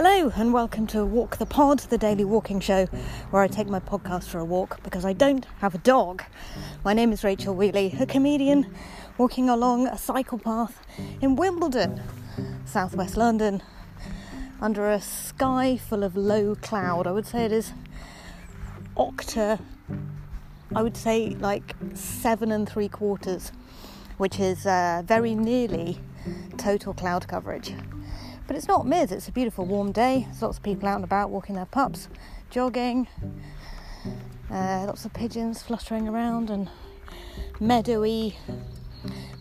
Hello, and welcome to Walk the Pod, the daily walking show where I take my podcast for a walk because I don't have a dog. My name is Rachel Wheeley, a comedian walking along a cycle path in Wimbledon, southwest London, under a sky full of low cloud. I would say it is okta, I would say like seven and three quarters, which is uh, very nearly total cloud coverage. But it's not mid, it's a beautiful warm day. There's lots of people out and about walking their pups, jogging, uh, lots of pigeons fluttering around, and meadowy,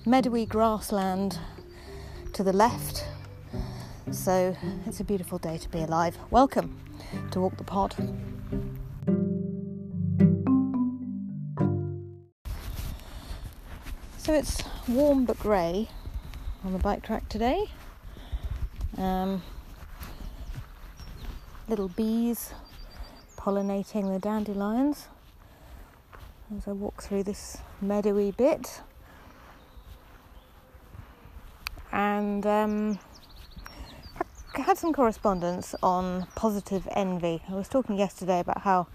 meadowy grassland to the left. So it's a beautiful day to be alive. Welcome to Walk the Pod. So it's warm but grey on the bike track today. Um, little bees pollinating the dandelions as I walk through this meadowy bit. And um, I had some correspondence on positive envy. I was talking yesterday about how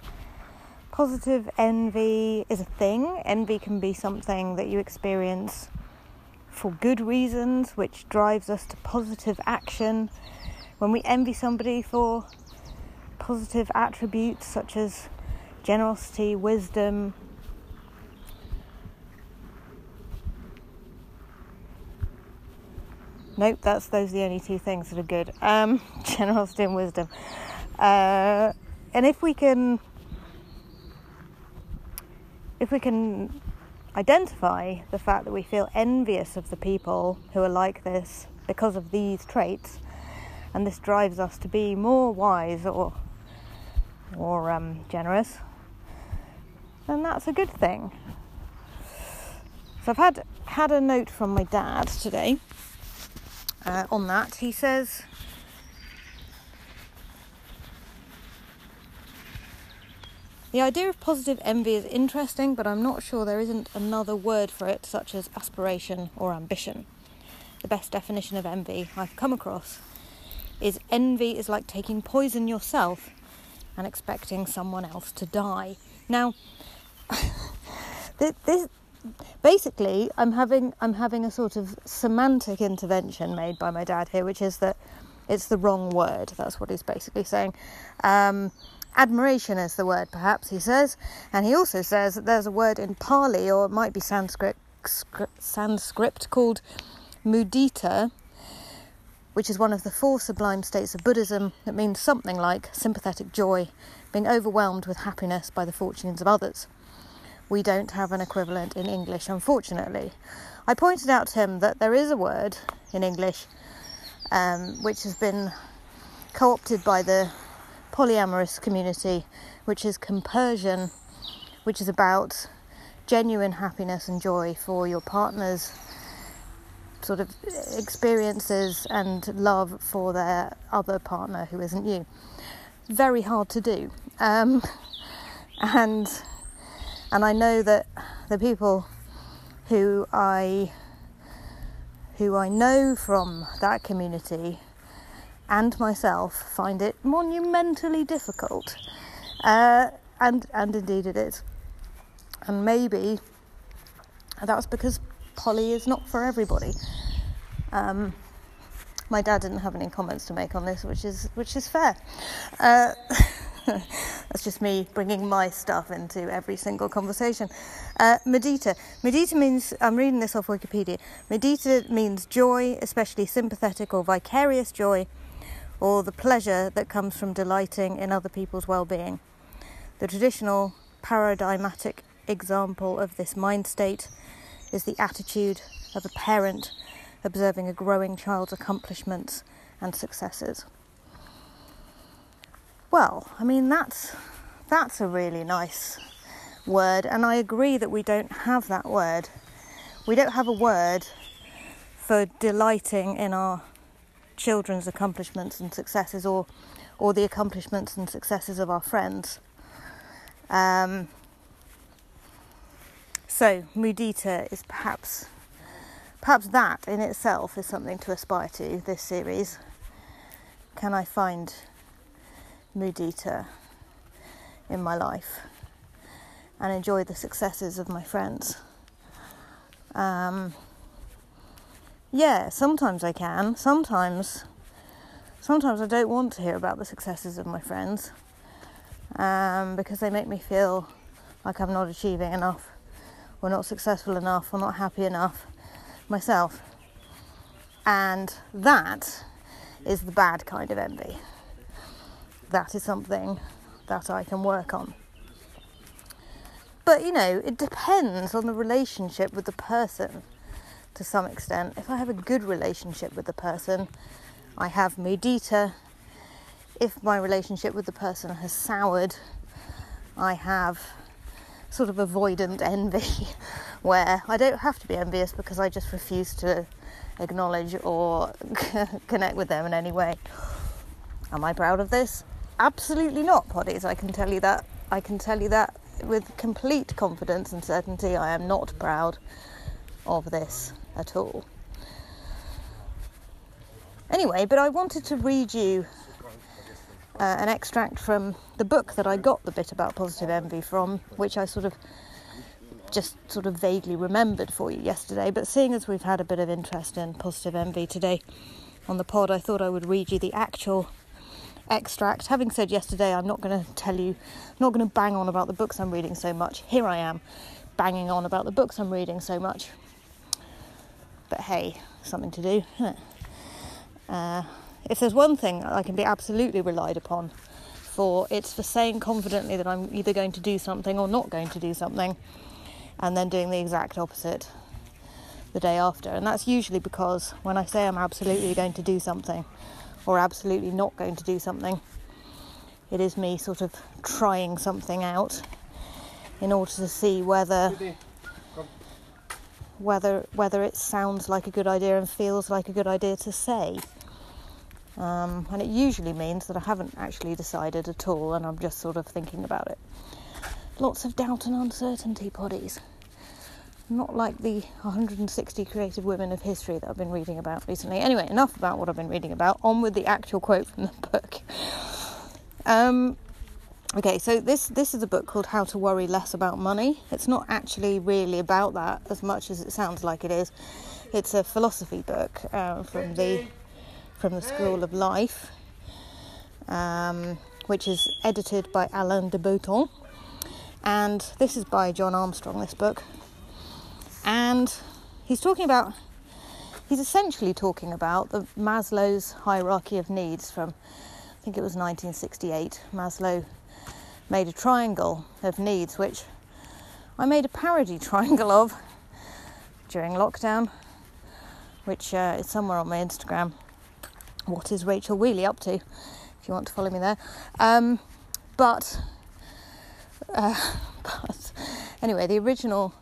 positive envy is a thing. Envy can be something that you experience for good reasons, which drives us to positive action. When we envy somebody for positive attributes such as generosity, wisdom, Nope, that's those are the only two things that are good. Um, generosity and wisdom. Uh, and if we can, if we can identify the fact that we feel envious of the people who are like this because of these traits, and this drives us to be more wise or or um, generous, then that's a good thing. So I've had had a note from my dad today uh, on that. He says The idea of positive envy is interesting, but I'm not sure there isn't another word for it, such as aspiration or ambition. The best definition of envy I've come across is envy is like taking poison yourself and expecting someone else to die. Now, this basically I'm having I'm having a sort of semantic intervention made by my dad here, which is that it's the wrong word. That's what he's basically saying. Um, Admiration is the word, perhaps, he says. And he also says that there's a word in Pali, or it might be Sanskrit, Sanskrit called mudita, which is one of the four sublime states of Buddhism that means something like sympathetic joy, being overwhelmed with happiness by the fortunes of others. We don't have an equivalent in English, unfortunately. I pointed out to him that there is a word in English um, which has been co opted by the polyamorous community, which is compersion, which is about genuine happiness and joy for your partner's sort of experiences and love for their other partner who isn't you. Very hard to do. Um, and and I know that the people who I who I know from that community and myself find it monumentally difficult. Uh, and, and indeed it is. And maybe that's because poly is not for everybody. Um, my dad didn't have any comments to make on this, which is which is fair. Uh, that's just me bringing my stuff into every single conversation. Uh, medita. Mudita means, I'm reading this off Wikipedia. mudita means joy, especially sympathetic or vicarious joy, or the pleasure that comes from delighting in other people's well being. The traditional paradigmatic example of this mind state is the attitude of a parent observing a growing child's accomplishments and successes. Well, I mean that's that's a really nice word and I agree that we don't have that word. We don't have a word for delighting in our children's accomplishments and successes or or the accomplishments and successes of our friends. Um, so mudita is perhaps perhaps that in itself is something to aspire to this series. can I find mudita in my life and enjoy the successes of my friends. Um, yeah, sometimes I can. Sometimes, sometimes I don't want to hear about the successes of my friends um, because they make me feel like I'm not achieving enough, or not successful enough, or not happy enough myself. And that is the bad kind of envy. That is something that I can work on. But you know, it depends on the relationship with the person to some extent. If I have a good relationship with the person, I have mudita. If my relationship with the person has soured, I have sort of avoidant envy, where I don't have to be envious because I just refuse to acknowledge or connect with them in any way. Am I proud of this? Absolutely not, Poddies. I can tell you that. I can tell you that with complete confidence and certainty. I am not proud of this at all. Anyway, but I wanted to read you uh, an extract from the book that I got the bit about positive envy from, which I sort of just sort of vaguely remembered for you yesterday. But seeing as we've had a bit of interest in positive envy today on the pod, I thought I would read you the actual extract. Having said yesterday, I'm not going to tell you, I'm not going to bang on about the books I'm reading so much. Here I am, banging on about the books I'm reading so much. But hey, something to do. Uh, if there's one thing I can be absolutely relied upon for, it's for saying confidently that I'm either going to do something or not going to do something, and then doing the exact opposite the day after. And that's usually because when I say I'm absolutely going to do something or absolutely not going to do something, it is me sort of trying something out in order to see whether whether whether it sounds like a good idea and feels like a good idea to say. Um, and it usually means that I haven't actually decided at all and I'm just sort of thinking about it. Lots of doubt and uncertainty poddies. Not like the 160 creative women of history that I've been reading about recently. Anyway, enough about what I've been reading about. On with the actual quote from the book. Um, Okay, so this this is a book called How to Worry Less About Money. It's not actually really about that as much as it sounds like it is. It's a philosophy book uh, from the from the School of Life, um, which is edited by Alain de Botton, and this is by John Armstrong. This book, and he's talking about he's essentially talking about the Maslow's hierarchy of needs from think it was 1968. Maslow made a triangle of needs, which I made a parody triangle of during lockdown, which uh, is somewhere on my Instagram. What is Rachel Wheeley up to? If you want to follow me there. Um, but, uh, but anyway, the original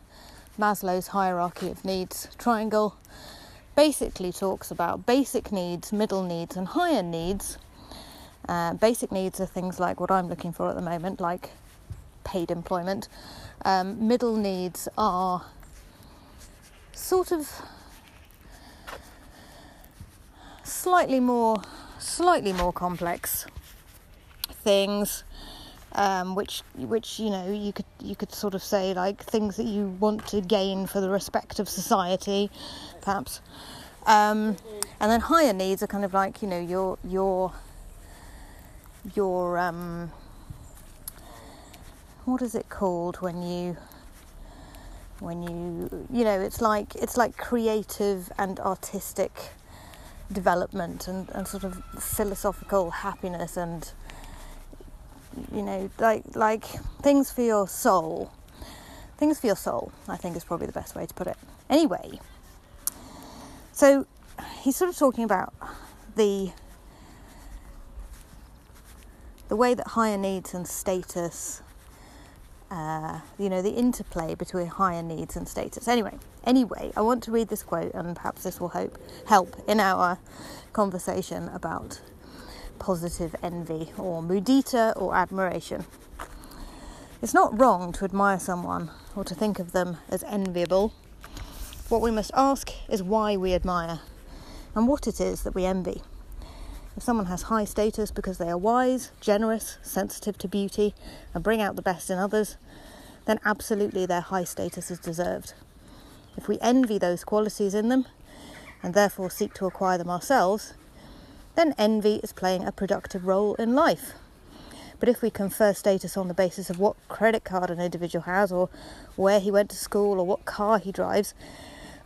Maslow's hierarchy of needs triangle basically talks about basic needs, middle needs, and higher needs uh, basic needs are things like what I'm looking for at the moment, like paid employment. Um, middle needs are sort of slightly more, slightly more complex things. Um, which, which you know, you could you could sort of say like things that you want to gain for the respect of society, perhaps. Um, and then higher needs are kind of like you know your your your um, what is it called when you when you you know it's like it's like creative and artistic development and, and sort of philosophical happiness and you know like like things for your soul. Things for your soul i think is probably the best way to put it. Anyway so he's sort of talking about the the way that higher needs and status, uh, you know, the interplay between higher needs and status. Anyway, anyway, I want to read this quote, and perhaps this will hope help in our conversation about positive envy or mudita or admiration. It's not wrong to admire someone or to think of them as enviable. What we must ask is why we admire and what it is that we envy. If someone has high status because they are wise, generous, sensitive to beauty, and bring out the best in others, then absolutely their high status is deserved. If we envy those qualities in them and therefore seek to acquire them ourselves, then envy is playing a productive role in life. But if we confer status on the basis of what credit card an individual has, or where he went to school, or what car he drives,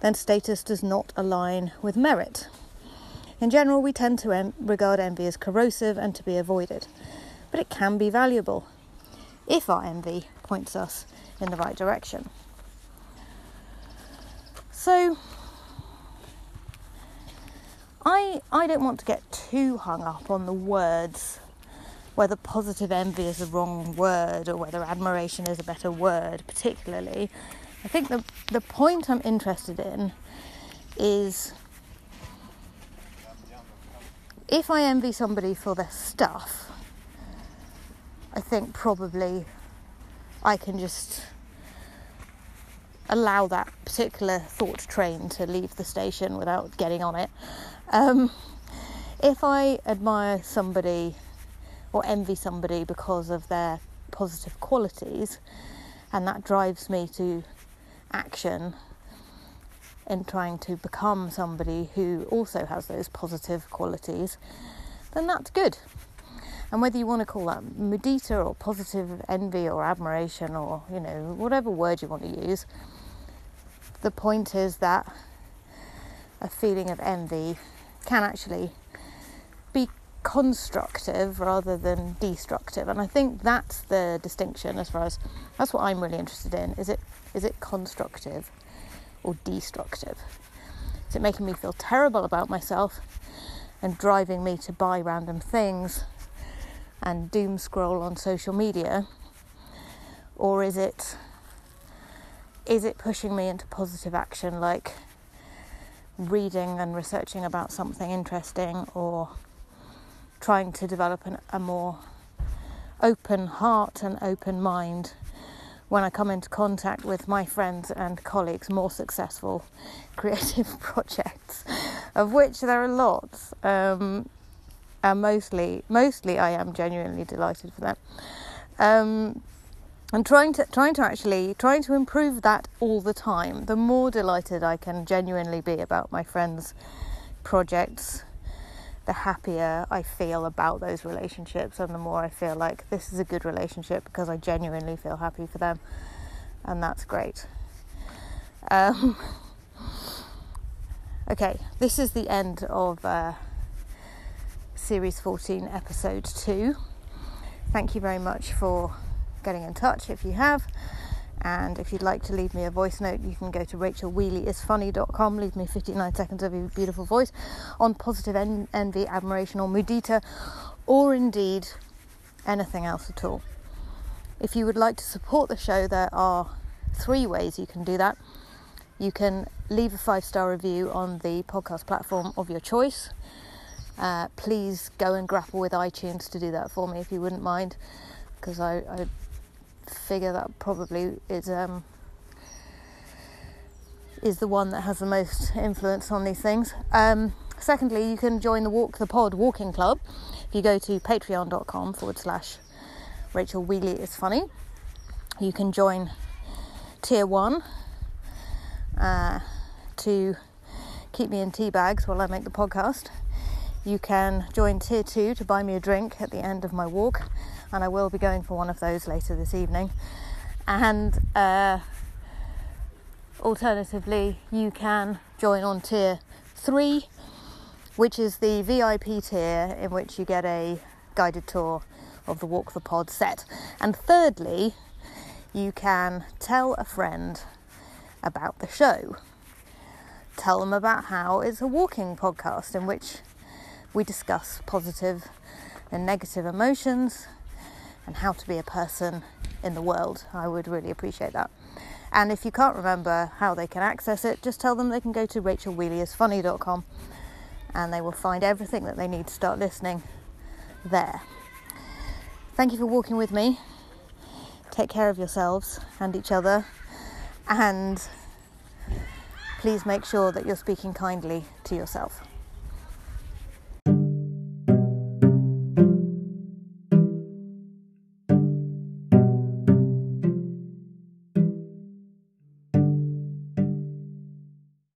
then status does not align with merit. In general, we tend to en- regard envy as corrosive and to be avoided, but it can be valuable if our envy points us in the right direction. So, I, I don't want to get too hung up on the words, whether positive envy is the wrong word or whether admiration is a better word, particularly. I think the, the point I'm interested in is if I envy somebody for their stuff, I think probably I can just allow that particular thought train to leave the station without getting on it. Um, if I admire somebody or envy somebody because of their positive qualities, and that drives me to action in trying to become somebody who also has those positive qualities, then that's good. And whether you want to call that mudita or positive envy or admiration or, you know, whatever word you want to use, the point is that a feeling of envy can actually be constructive rather than destructive. And I think that's the distinction as far as that's what I'm really interested in. Is it is it constructive or destructive? Is it making me feel terrible about myself and driving me to buy random things and doom scroll on social media? Or is it is it pushing me into positive action like reading and researching about something interesting or trying to develop an, a more open heart and open mind when I come into contact with my friends and colleagues' more successful creative projects, of which there are lots. Um, and mostly, mostly, I am genuinely delighted for them. Um, and trying to trying to actually trying to improve that all the time. The more delighted I can genuinely be about my friends' projects, the happier I feel about those relationships, and the more I feel like this is a good relationship because I genuinely feel happy for them, and that's great. Um, okay, this is the end of uh, series 14, episode 2. Thank you very much for getting in touch if you have. And if you'd like to leave me a voice note, you can go to rachelwheeleyisfunny.com, leave me 59 seconds of your beautiful voice on positive en- envy, admiration, or mudita, or indeed anything else at all. If you would like to support the show, there are three ways you can do that. You can leave a five star review on the podcast platform of your choice. Uh, please go and grapple with iTunes to do that for me if you wouldn't mind, because I, I figure that probably is um, is the one that has the most influence on these things. Um, secondly, you can join the Walk the Pod Walking Club if you go to patreon.com forward slash Rachel Wheeley is funny. You can join tier one uh, to keep me in tea bags while I make the podcast. You can join tier two to buy me a drink at the end of my walk and I will be going for one of those later this evening. And uh, alternatively, you can join on tier three, which is the VIP tier, in which you get a guided tour of the Walk the Pod set. And thirdly, you can tell a friend about the show. Tell them about how it's a walking podcast in which we discuss positive and negative emotions, and how to be a person in the world. I would really appreciate that. And if you can't remember how they can access it, just tell them they can go to rachelwheeleyisfunny.com and they will find everything that they need to start listening there. Thank you for walking with me. Take care of yourselves and each other. And please make sure that you're speaking kindly to yourself.